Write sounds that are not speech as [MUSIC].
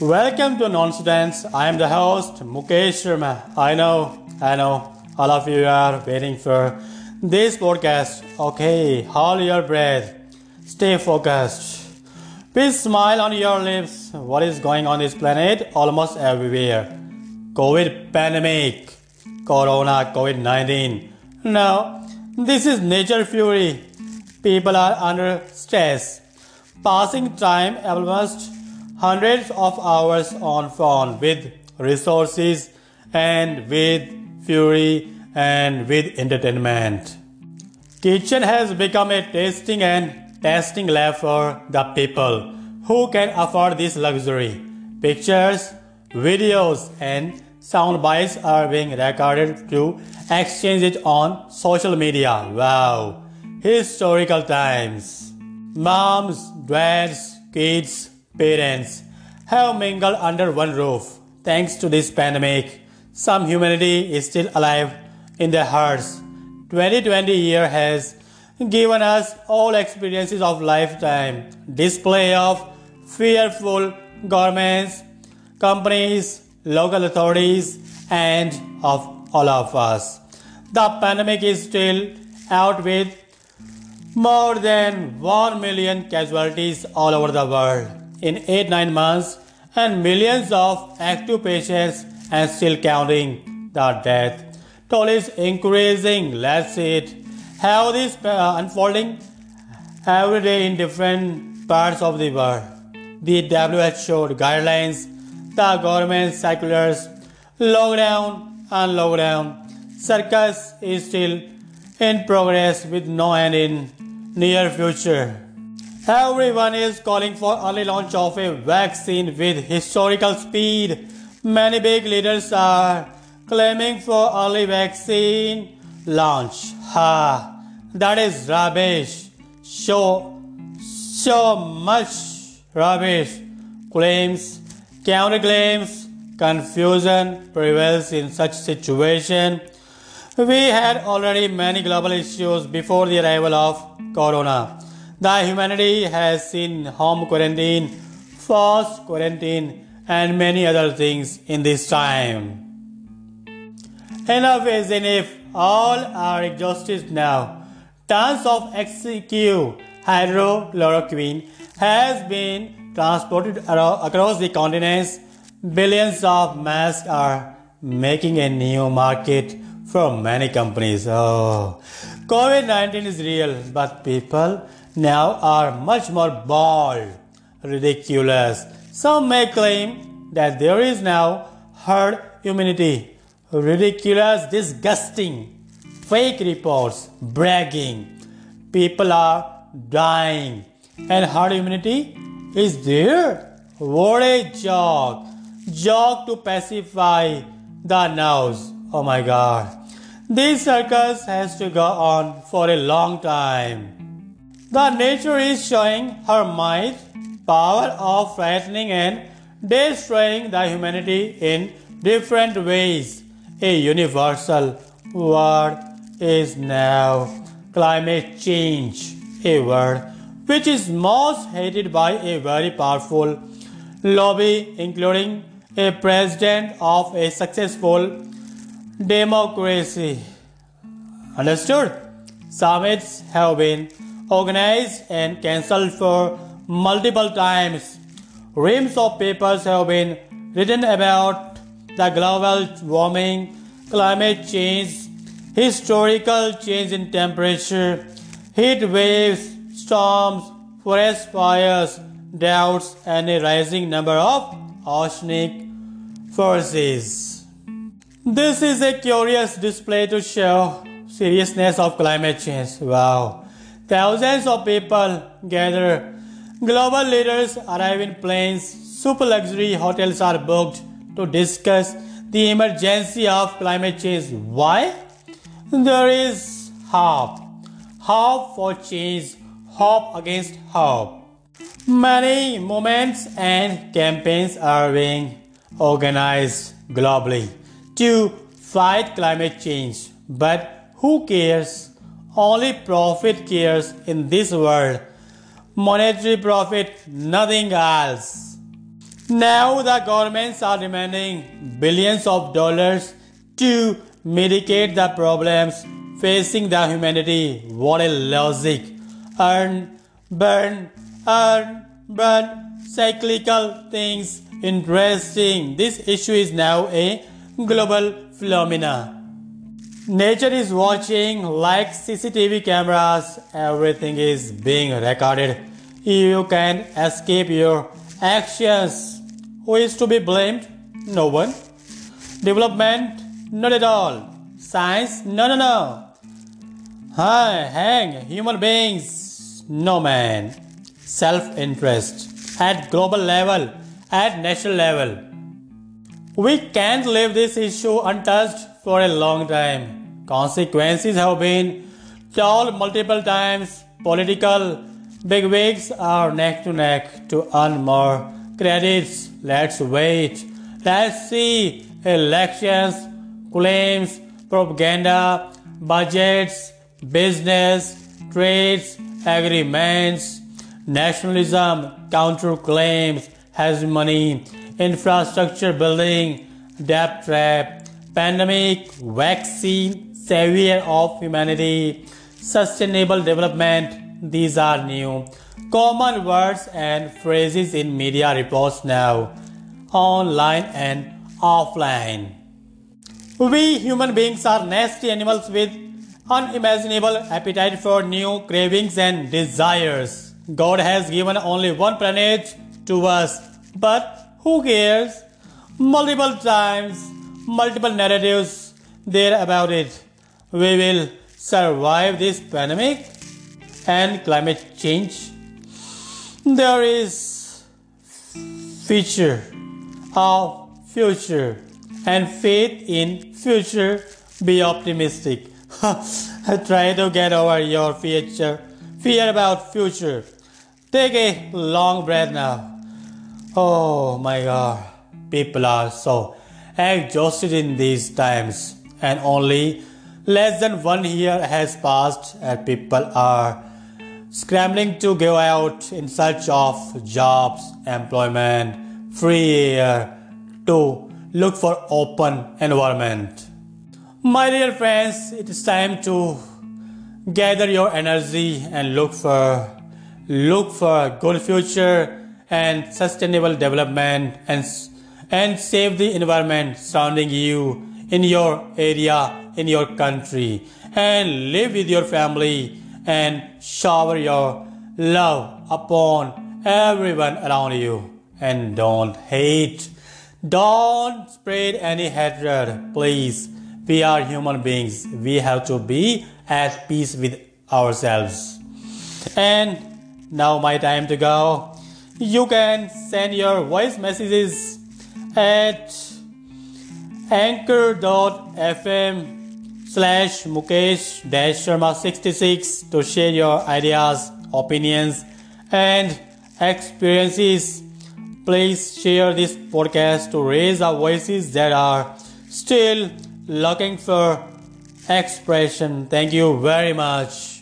Welcome to Nonsense. I am the host Mukesh Sharma. I know, I know, all of you are waiting for this podcast. Okay, hold your breath. Stay focused. Please smile on your lips. What is going on this planet? Almost everywhere. COVID pandemic, Corona, COVID 19. No, this is nature fury. People are under stress. Passing time almost hundreds of hours on phone with resources and with fury and with entertainment. Kitchen has become a tasting and testing lab for the people who can afford this luxury. Pictures, videos, and sound bites are being recorded to exchange it on social media. Wow! Historical times. Moms, dads, kids, parents have mingled under one roof. Thanks to this pandemic, some humanity is still alive in their hearts. 2020 year has given us all experiences of lifetime, display of fearful governments, companies, local authorities, and of all of us. The pandemic is still out with more than 1 million casualties all over the world in 8 9 months and millions of active patients and still counting the death. Toll is increasing let's see it. How this uh, unfolding? Every day in different parts of the world. The WHO guidelines the government circulars lockdown and lockdown circus is still in progress with no end in near future Everyone is calling for early launch of a vaccine with historical speed. Many big leaders are claiming for early vaccine launch. Ha, that is rubbish. So, so much rubbish. Claims, counterclaims, confusion prevails in such situation. We had already many global issues before the arrival of corona. The humanity has seen home quarantine, forced quarantine, and many other things in this time. Enough is enough. All are exhausted now. Tons of XQ hydrochloroquine has been transported across the continents. Billions of masks are making a new market for many companies. Oh, COVID 19 is real, but people now are much more bold, ridiculous. Some may claim that there is now herd immunity. Ridiculous, disgusting, fake reports, bragging. People are dying, and herd immunity is there. What a joke! Joke to pacify the nerves. Oh my god. This circus has to go on for a long time. The nature is showing her might, power of frightening and destroying the humanity in different ways. A universal word is now climate change, a word which is most hated by a very powerful lobby, including a president of a successful democracy. Understood? Summits have been organized and cancelled for multiple times. Reams of papers have been written about the global warming, climate change, historical change in temperature, heat waves, storms, forest fires, droughts, and a rising number of oceanic forces. This is a curious display to show seriousness of climate change. Wow. Thousands of people gather. Global leaders arrive in planes. Super luxury hotels are booked to discuss the emergency of climate change. Why? There is hope. Hope for change. Hope against hope. Many movements and campaigns are being organized globally to fight climate change. But who cares? Only profit cares in this world. Monetary profit, nothing else. Now the governments are demanding billions of dollars to mitigate the problems facing the humanity. What a logic. Earn, burn, earn, burn, cyclical things. Interesting. This issue is now a global phenomena. Nature is watching like CCTV cameras. Everything is being recorded. You can escape your actions. Who is to be blamed? No one. Development? Not at all. Science? No, no, no. Hi, hang, human beings? No, man. Self interest. At global level, at national level. We can't leave this issue untouched for a long time. Consequences have been told multiple times. Political bigwigs are neck to neck to earn more credits. Let's wait. Let's see elections, claims, propaganda, budgets, business, trades, agreements, nationalism, counterclaims, hegemony, infrastructure building, debt trap, pandemic, vaccine, savior of humanity, sustainable development. These are new common words and phrases in media reports now, online and offline. We human beings are nasty animals with unimaginable appetite for new cravings and desires. God has given only one planet to us, but who cares? Multiple times, multiple narratives there about it. We will survive this pandemic and climate change. There is future of future and faith in future. Be optimistic. [LAUGHS] Try to get over your future fear about future. Take a long breath now. Oh my god. People are so exhausted in these times and only less than one year has passed and people are scrambling to go out in search of jobs, employment, free air to look for open environment. My dear friends, it is time to gather your energy and look for look for a good future and sustainable development and and save the environment surrounding you in your area in your country. And live with your family and shower your love upon everyone around you. And don't hate. Don't spread any hatred. Please we are human beings. We have to be at peace with ourselves. And now my time to go you can send your voice messages at anchor.fm slash Mukesh Sharma 66 to share your ideas, opinions, and experiences. Please share this podcast to raise our voices that are still looking for expression. Thank you very much.